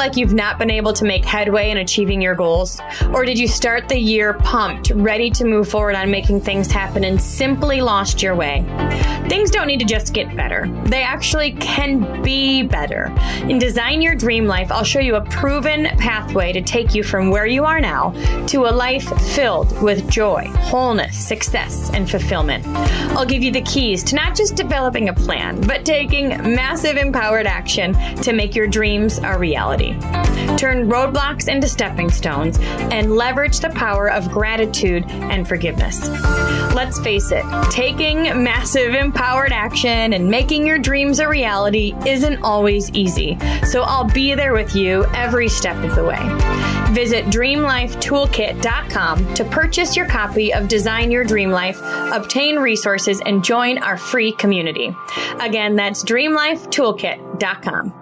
Like you've not been able to make headway in achieving your goals? Or did you start the year pumped, ready to move forward on making things happen and simply lost your way? Things don't need to just get better. They actually can be better. In Design Your Dream Life, I'll show you a proven pathway to take you from where you are now to a life filled with joy, wholeness, success, and fulfillment. I'll give you the keys to not just developing a plan, but taking massive empowered action to make your dreams a reality. Turn roadblocks into stepping stones and leverage the power of gratitude and forgiveness. Let's face it, taking massive empowered action and making your dreams a reality isn't always easy. So I'll be there with you every step of the way. Visit dreamlifetoolkit.com to purchase your copy of Design Your Dream Life, obtain resources, and join our free community. Again, that's dreamlifetoolkit.com.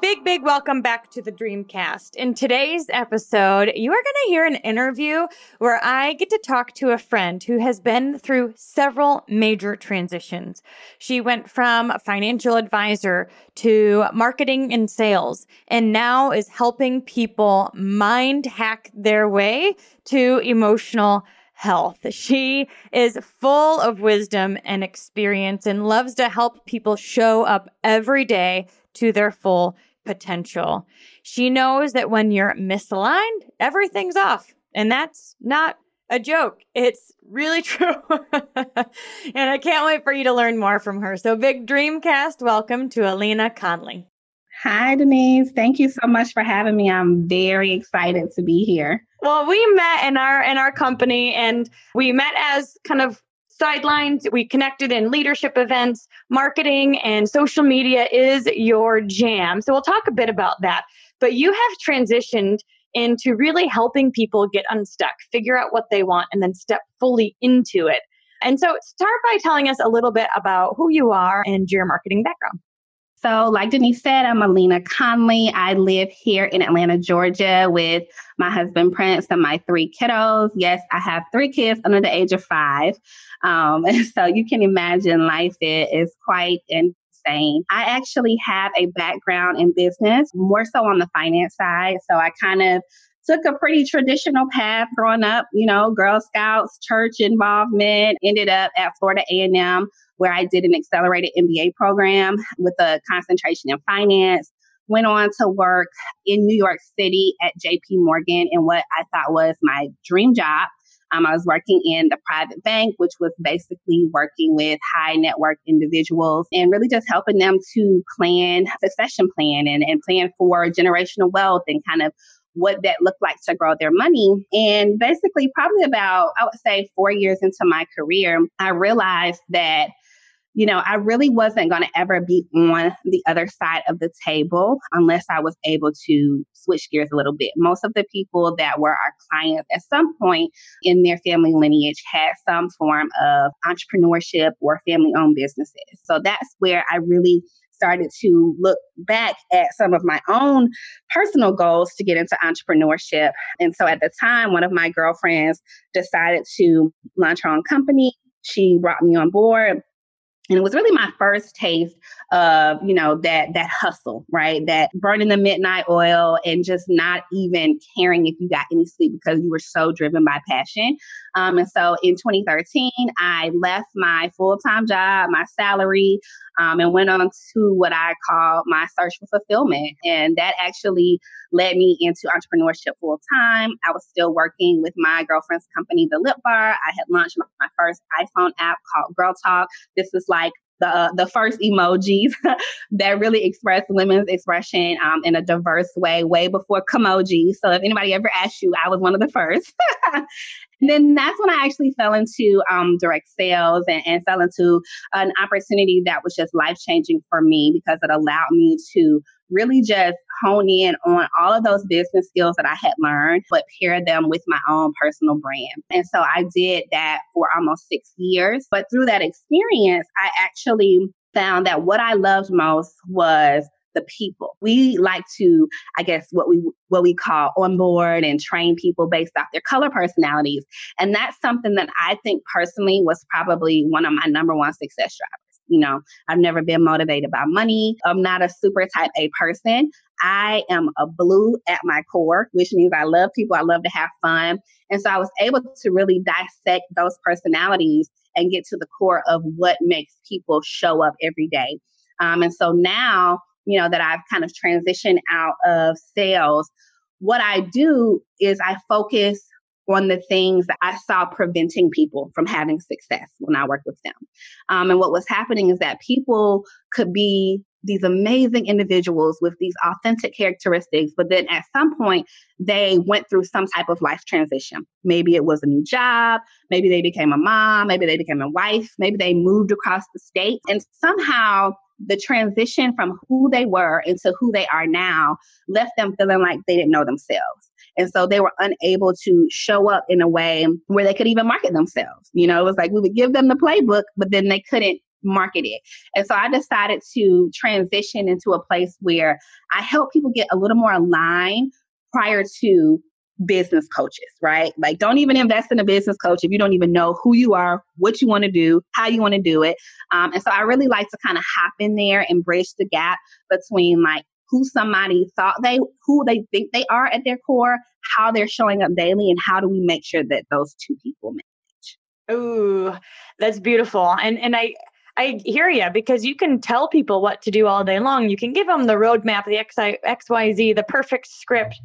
Big, big welcome back to the Dreamcast. In today's episode, you are going to hear an interview where I get to talk to a friend who has been through several major transitions. She went from financial advisor to marketing and sales, and now is helping people mind hack their way to emotional health. She is full of wisdom and experience and loves to help people show up every day to their full potential. She knows that when you're misaligned, everything's off. And that's not a joke. It's really true. and I can't wait for you to learn more from her. So, big Dreamcast, welcome to Alina Conley. Hi, Denise. Thank you so much for having me. I'm very excited to be here. Well, we met in our in our company and we met as kind of sidelines. We connected in leadership events, marketing, and social media is your jam. So we'll talk a bit about that. But you have transitioned into really helping people get unstuck, figure out what they want, and then step fully into it. And so start by telling us a little bit about who you are and your marketing background. So, like Denise said, I'm Alina Conley. I live here in Atlanta, Georgia, with my husband Prince and my three kiddos. Yes, I have three kids under the age of five. Um, and so you can imagine life is quite insane. I actually have a background in business, more so on the finance side. So I kind of took a pretty traditional path growing up, you know, Girl Scouts, church involvement, ended up at Florida A&M where I did an accelerated MBA program with a concentration in finance. Went on to work in New York City at JP Morgan in what I thought was my dream job. Um, I was working in the private bank, which was basically working with high net worth individuals and really just helping them to plan succession plan and, and plan for generational wealth and kind of what that looked like to grow their money. And basically, probably about, I would say, four years into my career, I realized that you know, I really wasn't going to ever be on the other side of the table unless I was able to switch gears a little bit. Most of the people that were our clients at some point in their family lineage had some form of entrepreneurship or family owned businesses. So that's where I really started to look back at some of my own personal goals to get into entrepreneurship. And so at the time, one of my girlfriends decided to launch her own company. She brought me on board and it was really my first taste of you know that that hustle right that burning the midnight oil and just not even caring if you got any sleep because you were so driven by passion um, and so in 2013 i left my full-time job my salary um, and went on to what i call my search for fulfillment and that actually led me into entrepreneurship full time i was still working with my girlfriend's company the lip bar i had launched my first iphone app called girl talk this was like the uh, the first emojis that really express women's expression um, in a diverse way, way before Kimoji. So if anybody ever asked you, I was one of the first. and then that's when I actually fell into um, direct sales and, and fell into an opportunity that was just life changing for me because it allowed me to really just hone in on all of those business skills that I had learned, but pair them with my own personal brand. And so I did that for almost six years. But through that experience, I actually found that what I loved most was the people. We like to, I guess, what we what we call onboard and train people based off their color personalities. And that's something that I think personally was probably one of my number one success drivers. You know, I've never been motivated by money. I'm not a super type A person. I am a blue at my core, which means I love people. I love to have fun. And so I was able to really dissect those personalities and get to the core of what makes people show up every day. Um, and so now you know, that I've kind of transitioned out of sales, what I do is I focus on the things that I saw preventing people from having success when I worked with them. Um, and what was happening is that people could be these amazing individuals with these authentic characteristics, but then at some point they went through some type of life transition. Maybe it was a new job, maybe they became a mom, maybe they became a wife, maybe they moved across the state, and somehow the transition from who they were into who they are now left them feeling like they didn't know themselves. And so they were unable to show up in a way where they could even market themselves. You know, it was like we would give them the playbook, but then they couldn't market it. And so I decided to transition into a place where I help people get a little more aligned prior to business coaches, right? Like, don't even invest in a business coach if you don't even know who you are, what you want to do, how you want to do it. Um, and so I really like to kind of hop in there and bridge the gap between like who somebody thought they, who they think they are at their core, how they're showing up daily, and how do we make sure that those two people match. Ooh, that's beautiful. And and I I hear you because you can tell people what to do all day long. You can give them the roadmap, the X, Y, Z, the perfect script,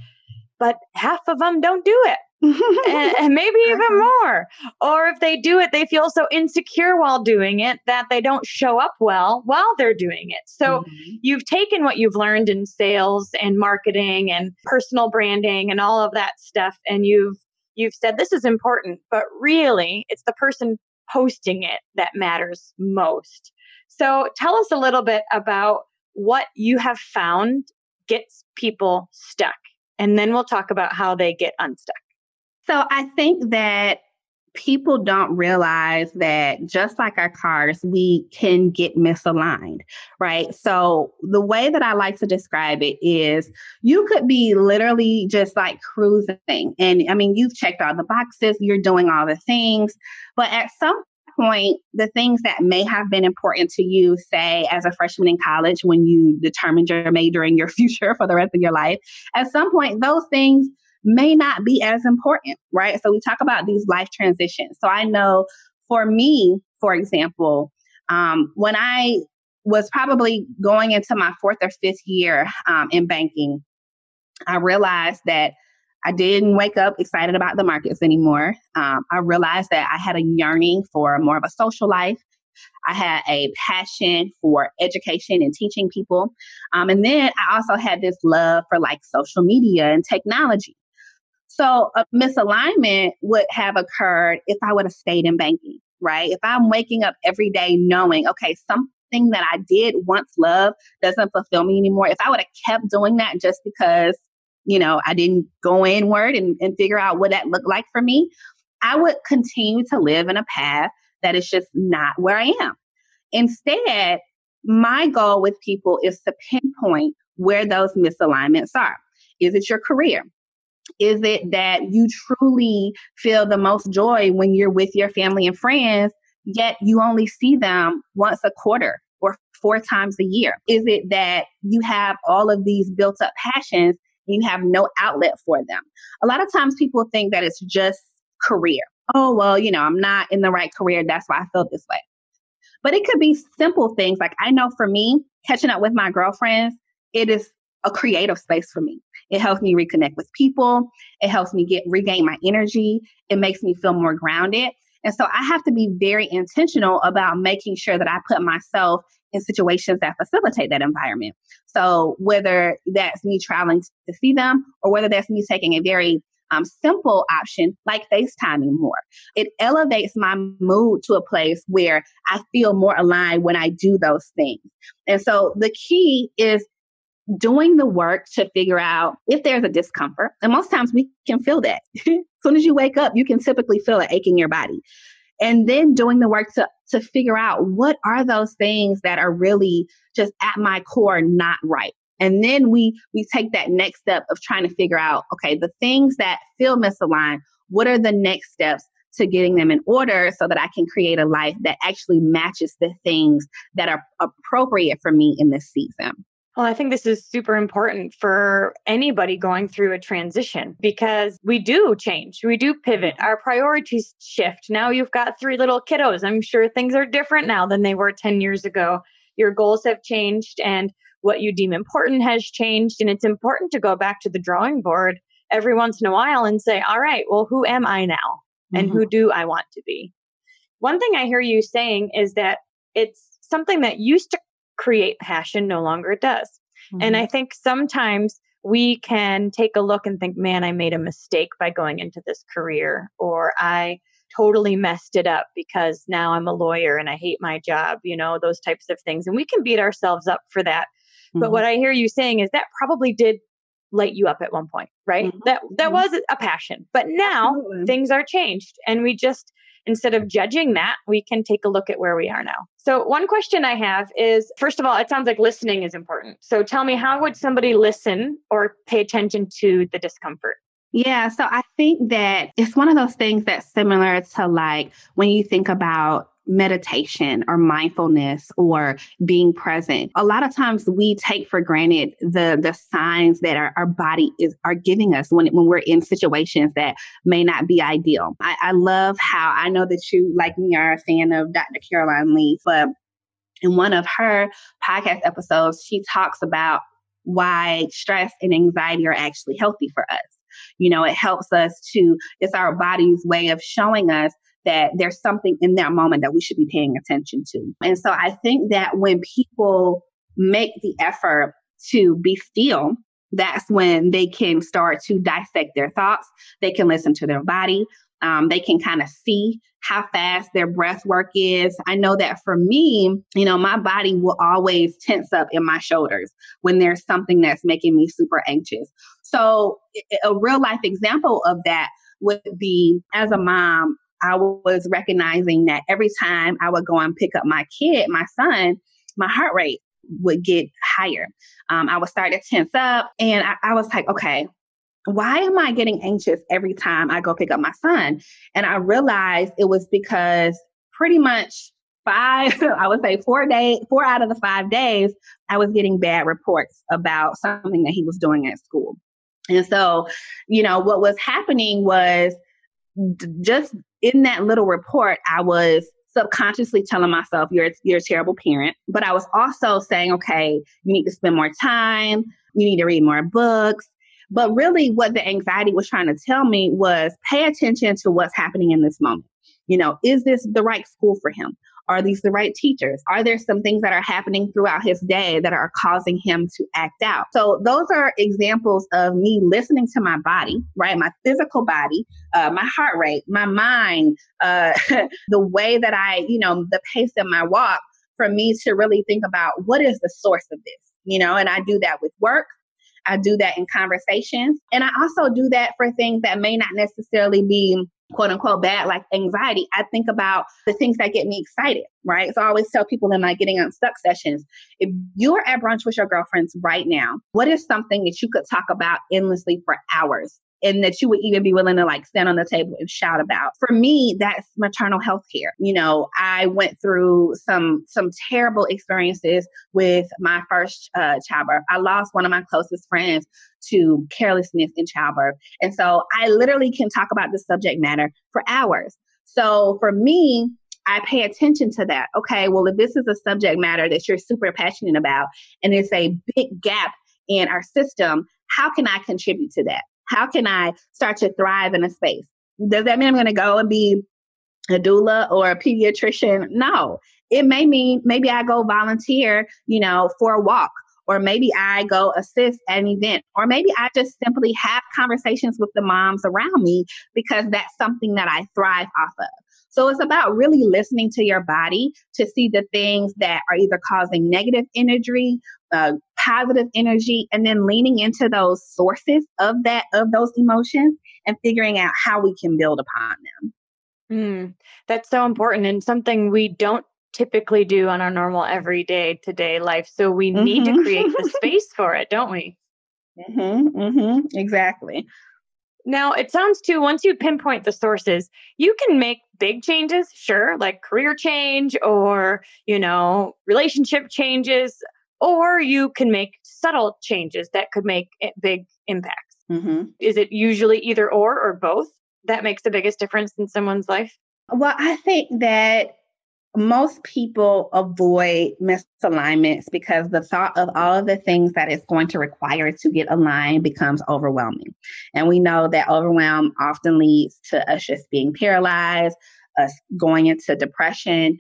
but half of them don't do it. and, and, maybe even more. Or if they do it, they feel so insecure while doing it that they don't show up well while they're doing it. So mm-hmm. you've taken what you've learned in sales and marketing and personal branding and all of that stuff and you've you've said this is important, but really it's the person posting it that matters most. So tell us a little bit about what you have found gets people stuck and then we'll talk about how they get unstuck. So I think that people don't realize that just like our cars, we can get misaligned, right? So the way that I like to describe it is you could be literally just like cruising. And I mean, you've checked all the boxes, you're doing all the things, but at some point, the things that may have been important to you, say, as a freshman in college when you determined your major and your future for the rest of your life, at some point, those things may not be as important, right? So we talk about these life transitions. So I know for me, for example, um, when I was probably going into my fourth or fifth year um, in banking, I realized that I didn't wake up excited about the markets anymore. Um, I realized that I had a yearning for more of a social life. I had a passion for education and teaching people. Um, and then I also had this love for like social media and technology. So a misalignment would have occurred if I would have stayed in banking, right? If I'm waking up every day knowing, okay, something that I did once love doesn't fulfill me anymore. If I would have kept doing that just because you know, I didn't go inward and, and figure out what that looked like for me, I would continue to live in a path that is just not where I am. Instead, my goal with people is to pinpoint where those misalignments are. Is it your career? Is it that you truly feel the most joy when you're with your family and friends, yet you only see them once a quarter or four times a year? Is it that you have all of these built up passions you have no outlet for them. A lot of times people think that it's just career. Oh, well, you know, I'm not in the right career. That's why I feel this way. But it could be simple things. Like I know for me, catching up with my girlfriends, it is a creative space for me. It helps me reconnect with people. It helps me get regain my energy. It makes me feel more grounded. And so I have to be very intentional about making sure that I put myself in situations that facilitate that environment. So whether that's me traveling to see them or whether that's me taking a very um, simple option like FaceTiming more. It elevates my mood to a place where I feel more aligned when I do those things. And so the key is doing the work to figure out if there's a discomfort. And most times we can feel that. as soon as you wake up, you can typically feel an ache in your body. And then doing the work to to figure out what are those things that are really just at my core not right and then we we take that next step of trying to figure out okay the things that feel misaligned what are the next steps to getting them in order so that I can create a life that actually matches the things that are appropriate for me in this season. Well, I think this is super important for anybody going through a transition because we do change, we do pivot, our priorities shift. Now you've got three little kiddos. I'm sure things are different now than they were 10 years ago. Your goals have changed and what you deem important has changed. And it's important to go back to the drawing board every once in a while and say, all right, well, who am I now? And mm-hmm. who do I want to be? One thing I hear you saying is that it's something that used to create passion no longer does. Mm-hmm. And I think sometimes we can take a look and think, man, I made a mistake by going into this career, or I totally messed it up because now I'm a lawyer and I hate my job, you know, those types of things. And we can beat ourselves up for that. Mm-hmm. But what I hear you saying is that probably did light you up at one point, right? Mm-hmm. That that mm-hmm. was a passion. But now Absolutely. things are changed and we just instead of judging that, we can take a look at where we are now. So, one question I have is first of all, it sounds like listening is important. So, tell me, how would somebody listen or pay attention to the discomfort? Yeah, so I think that it's one of those things that's similar to like when you think about meditation or mindfulness or being present. A lot of times we take for granted the the signs that our, our body is are giving us when when we're in situations that may not be ideal. I, I love how I know that you like me are a fan of Dr. Caroline Leaf, but in one of her podcast episodes, she talks about why stress and anxiety are actually healthy for us. You know, it helps us to, it's our body's way of showing us that there's something in that moment that we should be paying attention to. And so I think that when people make the effort to be still, that's when they can start to dissect their thoughts. They can listen to their body. Um, they can kind of see how fast their breath work is. I know that for me, you know, my body will always tense up in my shoulders when there's something that's making me super anxious. So, a real life example of that would be as a mom, I was recognizing that every time I would go and pick up my kid, my son, my heart rate would get higher. Um, I would start to tense up, and I, I was like, okay, why am I getting anxious every time I go pick up my son? And I realized it was because pretty much five, I would say four days, four out of the five days, I was getting bad reports about something that he was doing at school. And so, you know, what was happening was just in that little report, I was subconsciously telling myself, you're, you're a terrible parent. But I was also saying, okay, you need to spend more time. You need to read more books. But really, what the anxiety was trying to tell me was pay attention to what's happening in this moment. You know, is this the right school for him? Are these the right teachers? Are there some things that are happening throughout his day that are causing him to act out? So those are examples of me listening to my body, right? My physical body, uh, my heart rate, my mind, uh, the way that I, you know, the pace of my walk for me to really think about what is the source of this, you know, and I do that with work. I do that in conversations. And I also do that for things that may not necessarily be quote unquote bad like anxiety, I think about the things that get me excited, right? So I always tell people in my getting unstuck sessions, if you're at brunch with your girlfriends right now, what is something that you could talk about endlessly for hours? and that you would even be willing to like stand on the table and shout about. For me, that's maternal health care. You know, I went through some some terrible experiences with my first uh, childbirth. I lost one of my closest friends to carelessness in childbirth. And so I literally can talk about the subject matter for hours. So for me, I pay attention to that. Okay, well, if this is a subject matter that you're super passionate about and it's a big gap in our system, how can I contribute to that? How can I start to thrive in a space? Does that mean I'm going to go and be a doula or a pediatrician? No. It may mean maybe I go volunteer, you know, for a walk or maybe I go assist at an event, or maybe I just simply have conversations with the moms around me because that's something that I thrive off of. So it's about really listening to your body to see the things that are either causing negative energy, uh, positive energy, and then leaning into those sources of that of those emotions and figuring out how we can build upon them. Mm, that's so important and something we don't typically do on our normal everyday to day life. So we mm-hmm. need to mm-hmm. create the space for it, don't we? Mm-hmm, mm-hmm, exactly. Now, it sounds too, once you pinpoint the sources, you can make big changes, sure, like career change or, you know, relationship changes, or you can make subtle changes that could make big impacts. Mm-hmm. Is it usually either or or both that makes the biggest difference in someone's life? Well, I think that most people avoid misalignments because the thought of all of the things that it's going to require to get aligned becomes overwhelming. And we know that overwhelm often leads to us just being paralyzed, us going into depression.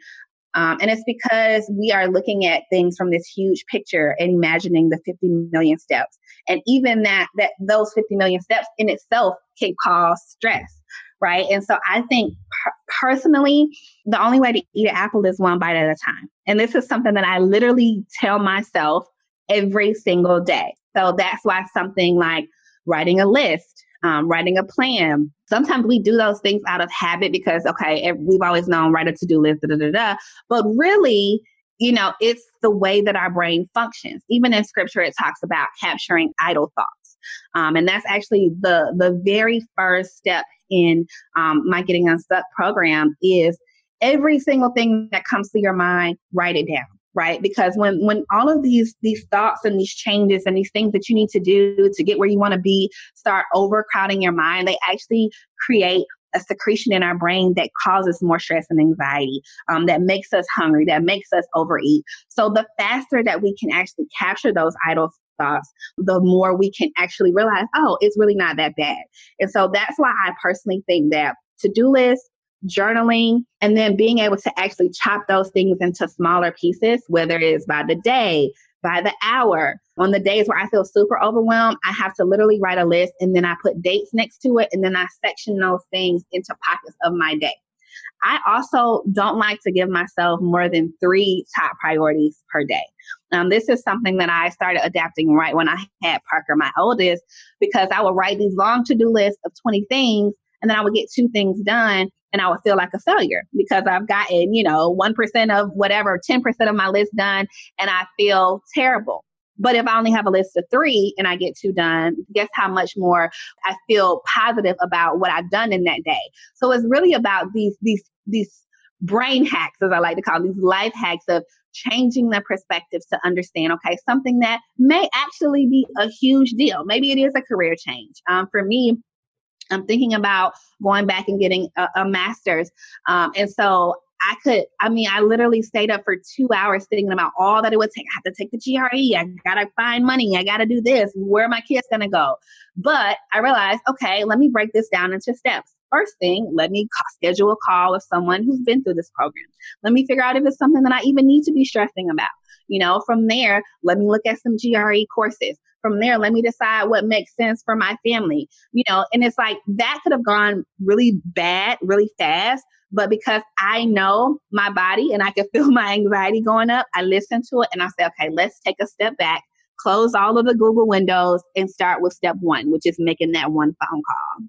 Um, and it's because we are looking at things from this huge picture and imagining the 50 million steps. And even that, that those 50 million steps in itself can cause stress right? And so I think per- personally, the only way to eat an apple is one bite at a time. And this is something that I literally tell myself every single day. So that's why something like writing a list, um, writing a plan. Sometimes we do those things out of habit because, okay, we've always known write a to do list, da, da, da, da. But really, you know, it's the way that our brain functions. Even in scripture, it talks about capturing idle thoughts. Um, and that's actually the the very first step in um, my Getting Unstuck program is every single thing that comes to your mind, write it down right? Because when when all of these these thoughts and these changes and these things that you need to do to get where you want to be start overcrowding your mind they actually create a secretion in our brain that causes more stress and anxiety um, that makes us hungry that makes us overeat. So the faster that we can actually capture those idle thoughts, the more we can actually realize, oh, it's really not that bad. And so that's why I personally think that to do lists, journaling, and then being able to actually chop those things into smaller pieces, whether it is by the day, by the hour. On the days where I feel super overwhelmed, I have to literally write a list and then I put dates next to it and then I section those things into pockets of my day. I also don't like to give myself more than three top priorities per day. Um, this is something that I started adapting right when I had Parker, my oldest, because I would write these long to do lists of 20 things and then I would get two things done and I would feel like a failure because I've gotten, you know, 1% of whatever, 10% of my list done and I feel terrible. But if I only have a list of three and I get two done, guess how much more I feel positive about what I've done in that day. So it's really about these, these, these brain hacks, as I like to call them, these life hacks of changing the perspectives to understand, okay, something that may actually be a huge deal. Maybe it is a career change. Um, for me, I'm thinking about going back and getting a, a master's. Um, and so I could, I mean, I literally stayed up for two hours thinking about all that it would take. I have to take the GRE. I got to find money. I got to do this. Where are my kids to go? But I realized, okay, let me break this down into steps. First thing, let me schedule a call with someone who's been through this program. Let me figure out if it's something that I even need to be stressing about. You know, from there, let me look at some GRE courses. From there, let me decide what makes sense for my family. You know, and it's like that could have gone really bad, really fast. But because I know my body and I can feel my anxiety going up, I listen to it and I say, okay, let's take a step back, close all of the Google windows, and start with step one, which is making that one phone call.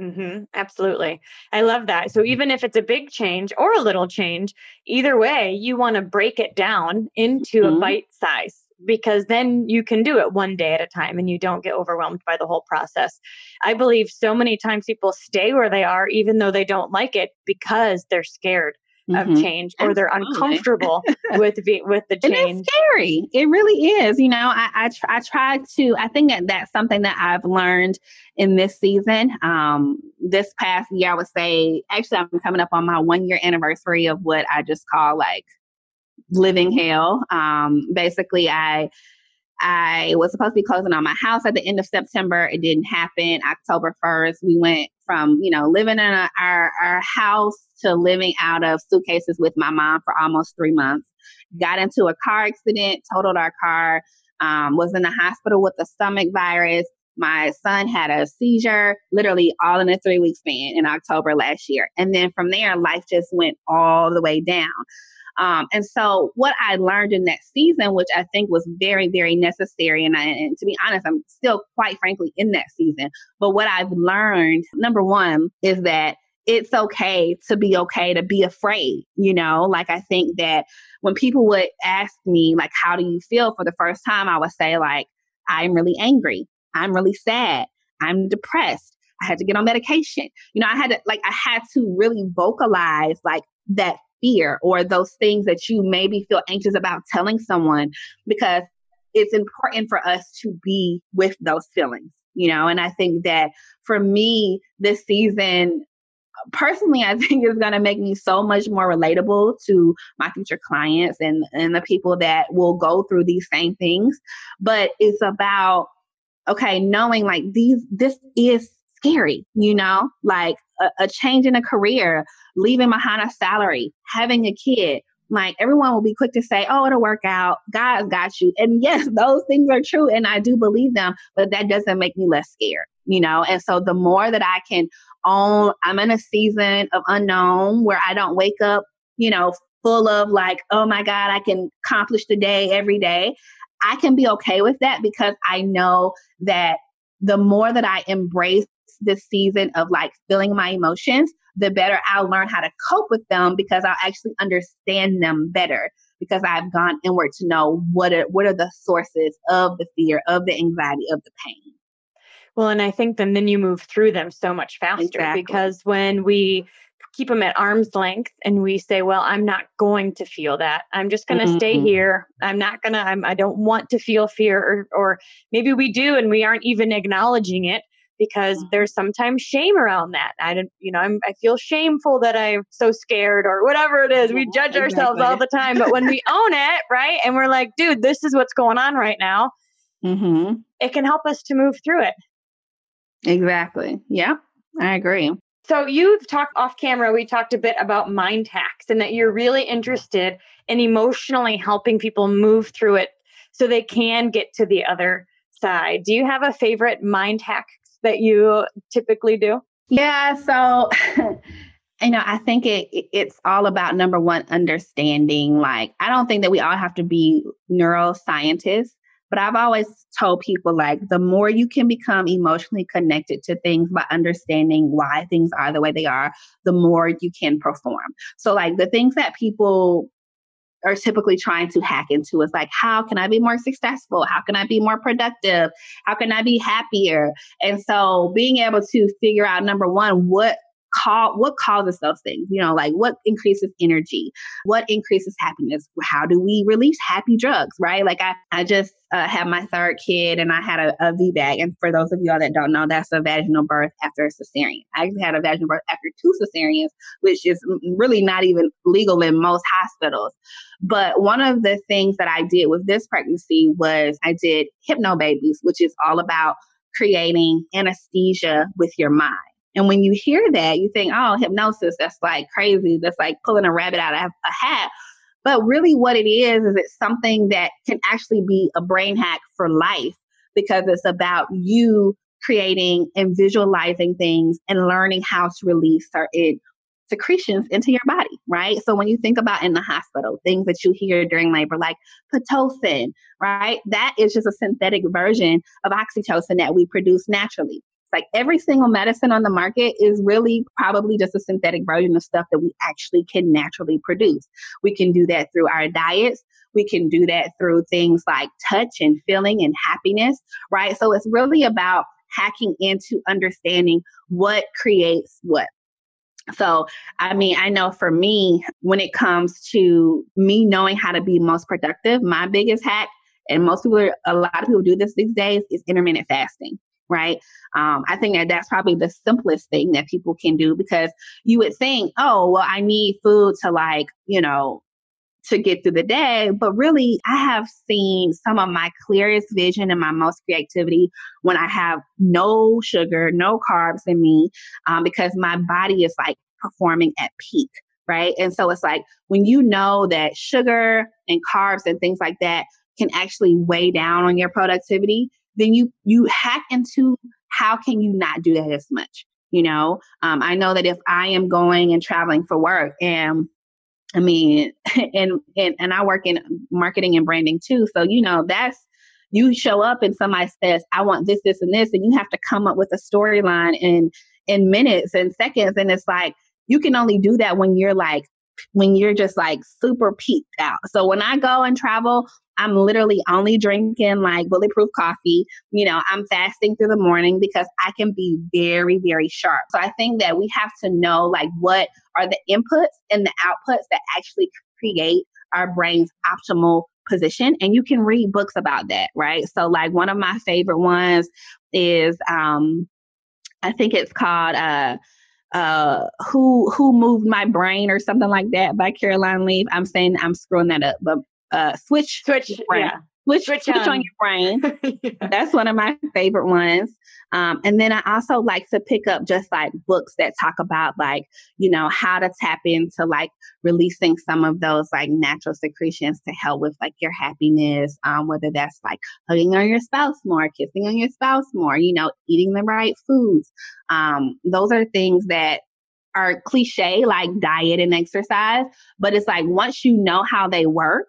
Mm-hmm, absolutely. I love that. So even if it's a big change or a little change, either way, you want to break it down into mm-hmm. a bite size because then you can do it one day at a time and you don't get overwhelmed by the whole process. I believe so many times people stay where they are even though they don't like it because they're scared mm-hmm. of change or they're uncomfortable with the, with the change. And it's scary. It really is. You know, I I, tr- I try to. I think that that's something that I've learned in this season. Um, this past year, I would say, actually, I'm coming up on my one year anniversary of what I just call like living hell. Um, basically, I I was supposed to be closing on my house at the end of September. It didn't happen. October 1st, we went from, you know, living in a, our, our house to living out of suitcases with my mom for almost three months. Got into a car accident, totaled our car, um, was in the hospital with a stomach virus. My son had a seizure, literally all in a three week span in October last year. And then from there, life just went all the way down. Um, and so, what I learned in that season, which I think was very, very necessary, and, I, and to be honest, I'm still quite frankly in that season. But what I've learned, number one, is that it's okay to be okay to be afraid you know? Like i think that when people would ask me like how do you feel? for the first time i would say like i'm really angry. I'm really sad. I'm depressed. I had to get on medication. You know i had to like i had to really vocalize like that fear or those things that you maybe feel anxious about telling someone because it's important for us to be with those feelings you know? And i think that for me this season personally i think is going to make me so much more relatable to my future clients and and the people that will go through these same things. But it's about okay knowing like these this is scary you know? Like a, a change in a career leaving behind a salary having a kid like everyone will be quick to say, oh, it'll work out. God's got you. And yes, those things are true. And I do believe them, but that doesn't make me less scared, you know? And so the more that I can own, I'm in a season of unknown where I don't wake up, you know, full of like, oh my God, I can accomplish the day every day. I can be okay with that because I know that the more that I embrace this season of like feeling my emotions, the better I'll learn how to cope with them because I'll actually understand them better because I've gone inward to know what are what are the sources of the fear, of the anxiety, of the pain. Well, and I think then then you move through them so much faster exactly. because when we keep them at arm's length and we say, well, I'm not going to feel that. I'm just going to mm-hmm. stay here. I'm not going to, I'm, don't want to feel fear or, or maybe we do and we aren't even acknowledging it because mm-hmm. there's sometimes shame around that. I don't, you know, I'm, I feel shameful that I'm so scared or whatever it is. We judge exactly. ourselves all the time, but when we own it, right, and we're like, dude, this is what's going on right now, mm-hmm. it can help us to move through it. Exactly. Yeah, I agree. So you've talked off camera, we talked a bit about mind hacks and that you're really interested in emotionally helping people move through it so they can get to the other side. Do you have a favorite mind hack that you typically do? Yeah, so you know, I think it it's all about number one understanding. Like, I don't think that we all have to be neuroscientists, but I've always told people like the more you can become emotionally connected to things by understanding why things are the way they are, the more you can perform. So like the things that people are typically trying to hack into is like, how can I be more successful? How can I be more productive? How can I be happier? And so being able to figure out number one, what call what causes those things? You know like what increases energy? What increases happiness? How do we release happy drugs right? Like i i just uh, had my third kid and i had a, a VBAC and for those of y'all that don't know that's a vaginal birth after a cesarean. I actually had a vaginal birth after two cesareans which is really not even legal in most hospitals. But one of the things that i did with this pregnancy was i did hypnobabies which is all about creating anesthesia with your mind and when you hear that, you think, oh, hypnosis, that's like crazy. That's like pulling a rabbit out of a hat. But really, what it is, is it's something that can actually be a brain hack for life because it's about you creating and visualizing things and learning how to release certain secretions into your body, right? So when you think about in the hospital, things that you hear during labor, like Pitocin, right? That is just a synthetic version of oxytocin that we produce naturally. Like every single medicine on the market is really probably just a synthetic version of stuff that we actually can naturally produce. We can do that through our diets. We can do that through things like touch and feeling and happiness, right? So it's really about hacking into understanding what creates what. So, I mean, I know for me, when it comes to me knowing how to be most productive, my biggest hack, and most people, a lot of people do this these days, is intermittent fasting right? Um, I think that that's probably the simplest thing that people can do because you would think, oh, well, I need food to like, you know, to get through the day. But really, I have seen some of my clearest vision and my most creativity when I have no sugar, no carbs in me, um, because my body is like performing at peak. Right. And so it's like when you know that sugar and carbs and things like that can actually weigh down on your productivity, then you you hack into how can you not do that as much you know um, i know that if i am going and traveling for work and i mean and, and and i work in marketing and branding too so you know that's you show up and somebody says i want this this and this and you have to come up with a storyline in in minutes and seconds. And it's like, you can only do that when you're like, when you're just like super peaked out. So when I go and travel, I'm literally only drinking like bulletproof coffee. You know, I'm fasting through the morning because I can be very, very sharp. So I think that we have to know like what are the inputs and the outputs that actually create our brain's optimal position. And you can read books about that, right? So like one of my favorite ones is um I think it's called uh uh who who moved my brain or something like that by Caroline Leaf. I'm saying I'm screwing that up, but uh switch switch brain. yeah Switch, switch, switch on. on. your brain. yeah. That's one of my favorite ones. Um, and then I also like to pick up just like books that talk about like, you know, how to tap into like releasing some of those like natural secretions to help with like your happiness, um, whether that's like hugging on your spouse more, kissing on your spouse more, you know, eating the right foods. Um, those are things that are cliche like diet and exercise, but it's like once you know how they work,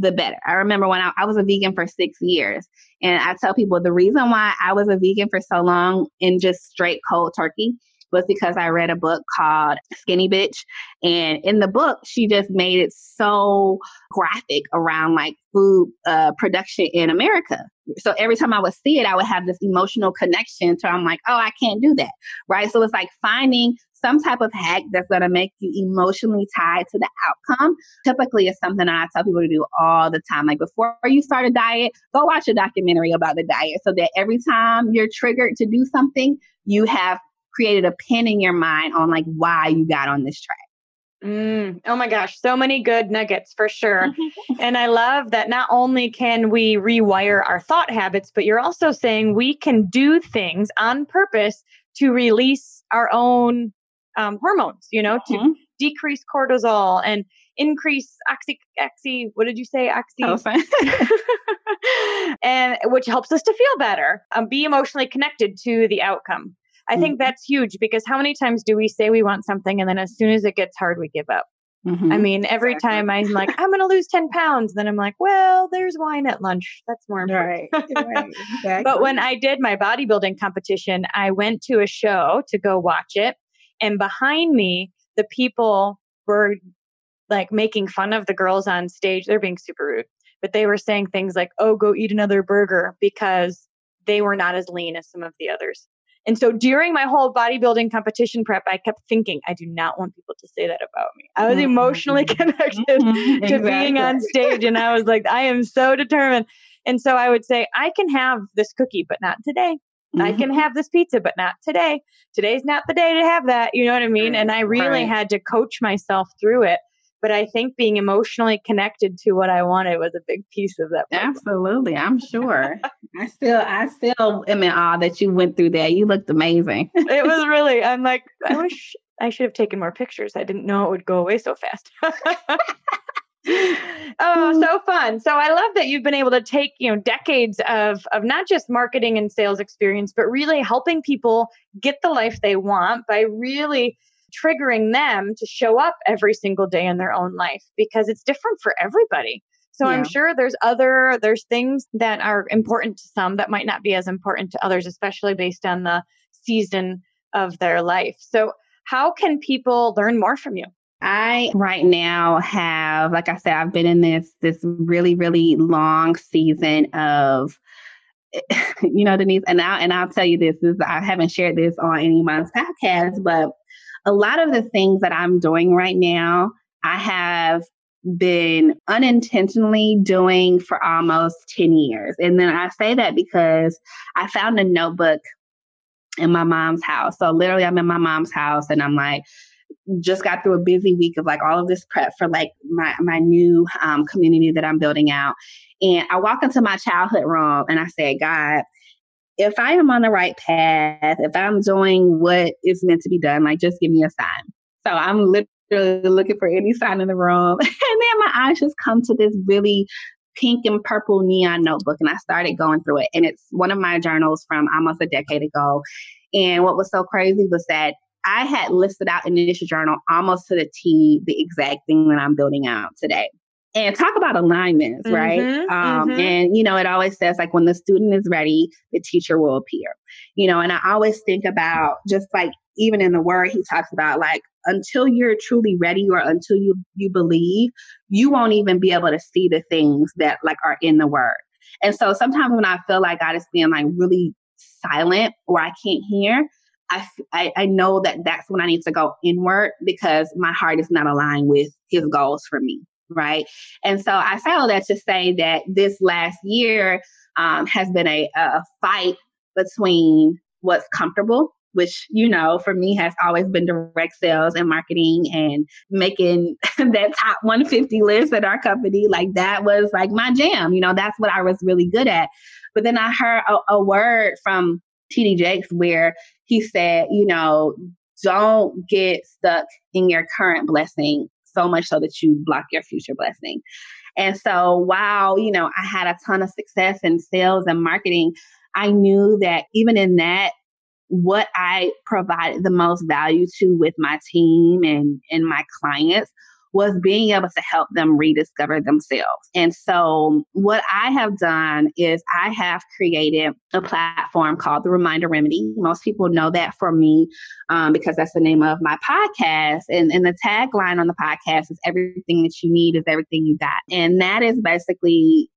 the better. I remember when I, I, was a vegan for six years, and I tell people the reason why I was a vegan for so long in just straight cold turkey was because I read a book called Skinny Bitch. And in the book, she just made it so graphic around like food uh, production in America. So every time I would see it, I would have this emotional connection to I'm like, oh, I can't do that. Right. So it's like finding some type of hack that's going to make you emotionally tied to the outcome typically is something I tell people to do all the time. Like before you start a diet, go watch a documentary about the diet so that every time you're triggered to do something, you have created a pin in your mind on like why you got on this track. Mm, oh my gosh, so many good nuggets for sure. and I love that not only can we rewire our thought habits, but you're also saying we can do things on purpose to release our own um, hormones, you know, mm-hmm. to decrease cortisol and increase oxy, oxy what did you say? Oxy. Oh, and which helps us to feel better, um, be emotionally connected to the outcome. I mm-hmm. think that's huge because how many times do we say we want something and then as soon as it gets hard, we give up? Mm-hmm. I mean, every exactly. time I'm like, I'm going to lose 10 pounds, then I'm like, well, there's wine at lunch. That's more important. Right. right. Exactly. but when I did my bodybuilding competition, I went to a show to go watch it. And behind me, the people were like making fun of the girls on stage. They're being super rude, but they were saying things like, oh, go eat another burger because they were not as lean as some of the others. And so during my whole bodybuilding competition prep, I kept thinking, I do not want people to say that about me. I was mm-hmm. emotionally connected mm-hmm. to exactly. being on stage. And I was like, I am so determined. And so I would say, I can have this cookie, but not today. Mm-hmm. I can have this pizza, but not today. Today's not the day to have that. You know what I mean? And I really right. had to coach myself through it. But I think being emotionally connected to what I wanted was a big piece of that. Absolutely, I'm sure. I still, I still am in awe that you went through that. You looked amazing. it was really. I'm like, I wish I should have taken more pictures. I didn't know it would go away so fast oh, hmm. so fun. So I love that you've been able to take, you know, decades of of not just marketing and sales experience, but really helping people get the life they want by really triggering them to show up every single day in their own life because it's different for everybody. So yeah. I'm sure there's other there's things that are important to some that might not be as important to others, especially based on the season of their life. So how can people learn more from you? I right now have, like I said, I've been in this this really really long season of, you know, Denise, and I and I'll tell you this is I haven't shared this on any of my podcasts, but a lot of the things that I'm doing right now, I have been unintentionally doing for almost 10 years. And then I say that because I found a notebook in my mom's house. So literally I'm in my mom's house and I'm like, just got through a busy week of like all of this prep for like my my new um, community that I'm building out. And I walk into my childhood room and I say, God, if I am on the right path, if I'm doing what is meant to be done, like just give me a sign. So I'm literally looking for any sign in the room. and then my eyes just come to this really pink and purple neon notebook and I started going through it. And it's one of my journals from almost a decade ago. And what was so crazy was that I had listed out in the initial journal almost to the T the exact thing that I'm building out today. and talk about alignments, mm-hmm, right? Um, mm-hmm. And, you know, it always says like when the student is ready, the teacher will appear, you know, and I always think about just like even in the word, he talks about like until you're truly ready or until you, you believe, you won't even be able to see the things that like are in the word. And so sometimes when I feel like God is being like really silent or I can't hear, I, I, I know that that's when I need to go inward because my heart is not aligned with his goals for me. Right. And so I say all that to say that this last year um, has been a, a fight between what's comfortable which you know for me has always been direct sales and marketing and making that top 150 list at our company like that was like my jam you know that's what i was really good at but then i heard a, a word from td jakes where he said you know don't get stuck in your current blessing so much so that you block your future blessing. And so while you know i had a ton of success in sales and marketing I knew that even in that, what I provided the most value to with my team and, and my clients was being able to help them rediscover themselves. And so, what I have done is I have created a platform called the Reminder Remedy. Most people know that for me um, because that's the name of my podcast. And, and the tagline on the podcast is everything that you need is everything you got. And that is basically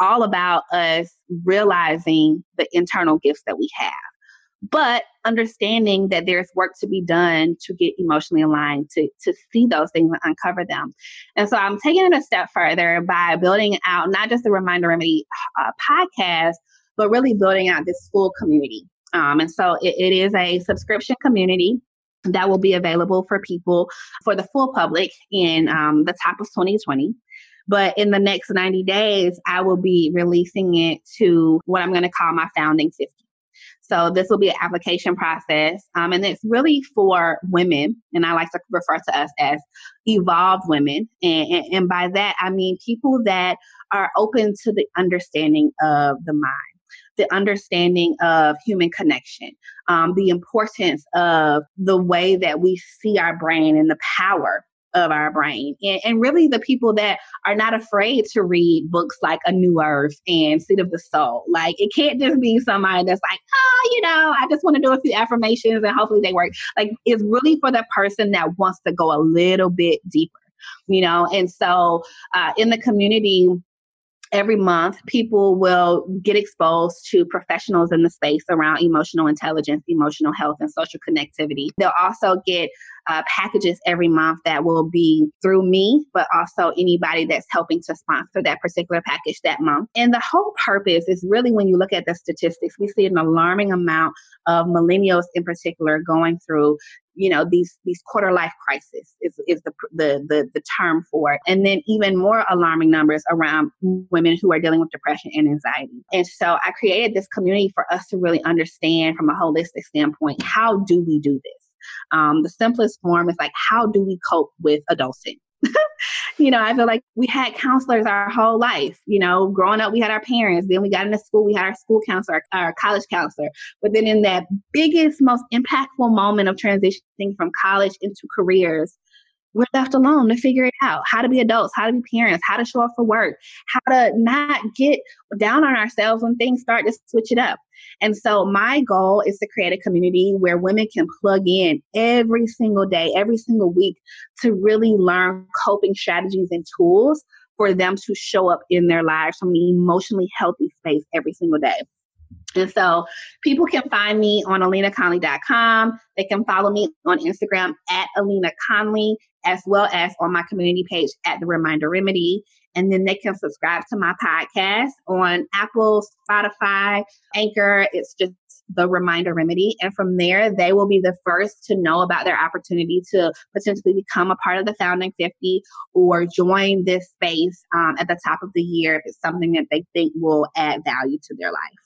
all about us realizing the internal gifts that we have but understanding that there's work to be done to get emotionally aligned to to see those things and uncover them. And so i'm taking it a step further by building out not just the reminder remedy uh, podcast but really building out this full community. Um, and so it, it is a subscription community that will be available for people for the full public in um, the top of 2020 but in the next 90 days, I will be releasing it to what I'm going to call my founding 50. So this will be an application process. Um, and it's really for women. And I like to refer to us as evolved women. And, and, and by that, I mean people that are open to the understanding of the mind the understanding of human connection, um, the importance of the way that we see our brain and the power of our brain. And, and, really the people that are not afraid to read books like A New Earth and Seat of the Soul. Like it can't just be somebody that's like, oh, you know, I just want to do a few affirmations and hopefully they work. Like it's really for the person that wants to go a little bit deeper, you know? And so uh, in the community, every month people will get exposed to professionals in the space around emotional intelligence emotional health and social connectivity they'll also get uh, packages every month that will be through me, but also anybody that's helping to sponsor that particular package that month. And the whole purpose is really when you look at the statistics, we see an alarming amount of millennials in particular going through you know these these quarter life crisis is, is the, the the the term for it. And then even more alarming numbers around women who are dealing with depression and anxiety. And so i created this community for us to really understand from a holistic standpoint how do we do this? Um, the simplest form is like, how do we cope with adulting? You know, I feel like we had counselors our whole life. You know, growing up, we had our parents. Then we got into school, we had our school counselor, our college counselor. But then in that biggest, most impactful moment of transitioning from college into careers, we're left alone to figure it out how to be adults, how to be parents, how to show up for work, how to not get down on ourselves when things start to switch it up. And so, my goal is to create a community where women can plug in every single day, every single week to really learn coping strategies and tools for them to show up in their lives from an emotionally healthy space every single day. And so people can find me on alinaconley.com. They can follow me on Instagram at Alina Conley, as well as on my community page at The Reminder Remedy. And then they can subscribe to my podcast on Apple, Spotify, Anchor. It's just the Reminder Remedy. And from there, they will be the first to know about their opportunity to potentially become a part of the Founding 50 or join this space um, at the top of the year if it's something that they think will add value to their life.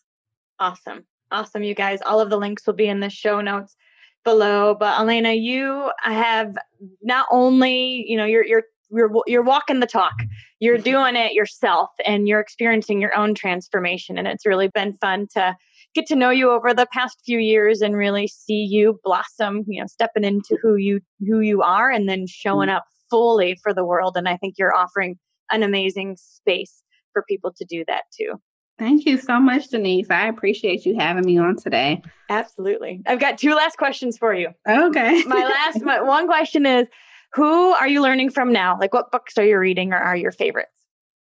Awesome. Awesome, you guys. All of the links will be in the show notes below. But Elena, you have not only, you know, you're you're you're you're walking the talk. You're doing it yourself and you're experiencing your own transformation and it's really been fun to get to know you over the past few years and really see you blossom, you know, stepping into who you who you are and then showing mm. up fully for the world and I think you're offering an amazing space for people to do that too. Thank you so much, Denise. I appreciate you having me on today. Absolutely. I've got two last questions for you. Okay. my last my, one question is who are you learning from now? Like what books are you reading or are your favorites?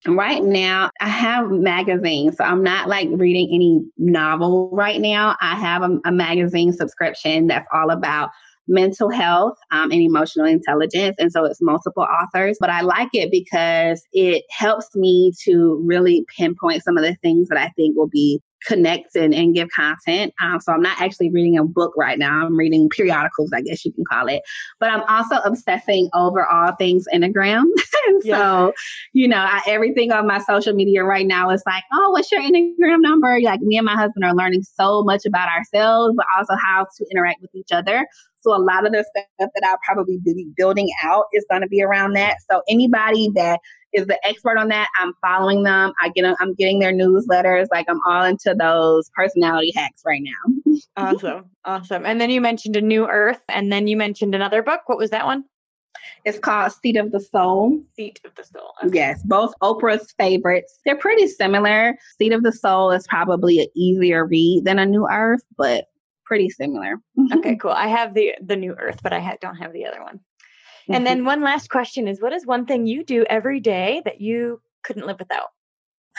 Right now, I have magazines. So I'm not like reading any novel right now. I have a, a magazine subscription that's all about mental health um, and emotional intelligence. And so it's multiple authors, but I like it because it helps me to really pinpoint some of the things that I think will be connect and, and give content. Um, so I'm not actually reading a book right now. I'm reading periodicals, I guess you can call it. But I'm also obsessing over all things Enneagram. and yeah. so, you know, I, everything on my social media right now is like, oh, what's your Enneagram number? Like me and my husband are learning so much about ourselves, but also how to interact with each other. So a lot of the stuff that I'll probably be building out is going to be around that. So anybody that is the expert on that. I'm following them. I get I'm getting their newsletters. Like I'm all into those personality hacks right now. awesome. Awesome. And then you mentioned a new earth and then you mentioned another book. What was that one? It's called Seat of the Soul. Seat of the Soul. Okay. Yes, both Oprah's favorites. They're pretty similar. Seat of the Soul is probably an easier read than A New Earth, but pretty similar. okay, cool. I have the the New Earth, but I ha- don't have the other one. And then one last question is what is one thing you do every day that you couldn't live without?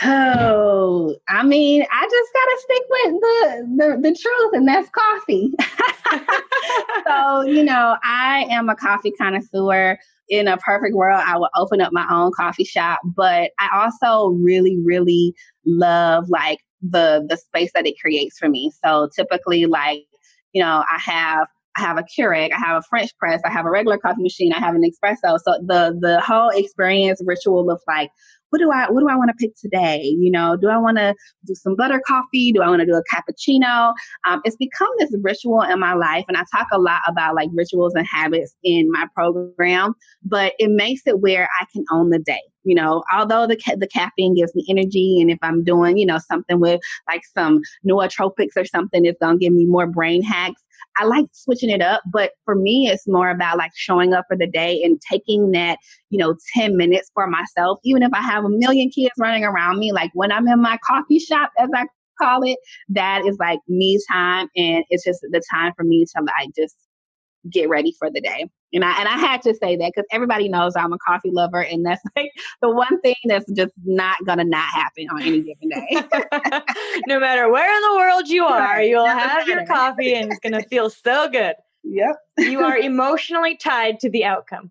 Oh, I mean, I just gotta stick with the the, the truth, and that's coffee. so, you know, I am a coffee connoisseur. In a perfect world, I would open up my own coffee shop, but I also really, really love like the the space that it creates for me. So typically, like, you know, I have I have a Keurig, I have a French press, I have a regular coffee machine, I have an espresso. So the the whole experience ritual of like, what do I what do I want to pick today? You know, do I want to do some butter coffee? Do I want to do a cappuccino? Um, it's become this ritual in my life, and I talk a lot about like rituals and habits in my program. But it makes it where I can own the day. You know, although the ca- the caffeine gives me energy, and if I'm doing you know something with like some nootropics or something, it's gonna give me more brain hacks. I like switching it up, but for me, it's more about like showing up for the day and taking that, you know, 10 minutes for myself, even if I have a million kids running around me. Like when I'm in my coffee shop, as I call it, that is like me time. And it's just the time for me to like just get ready for the day. And I and I had to say that because everybody knows I'm a coffee lover, and that's like the one thing that's just not gonna not happen on any given day. no matter where in the world you are, you'll have your coffee, and it's gonna feel so good. Yep. you are emotionally tied to the outcome.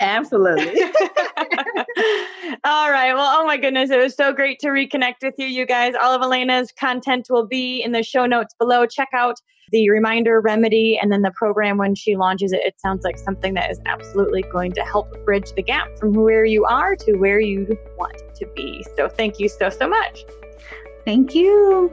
Absolutely. All right. Well, oh my goodness. It was so great to reconnect with you, you guys. All of Elena's content will be in the show notes below. Check out the reminder remedy and then the program when she launches it. It sounds like something that is absolutely going to help bridge the gap from where you are to where you want to be. So thank you so, so much. Thank you.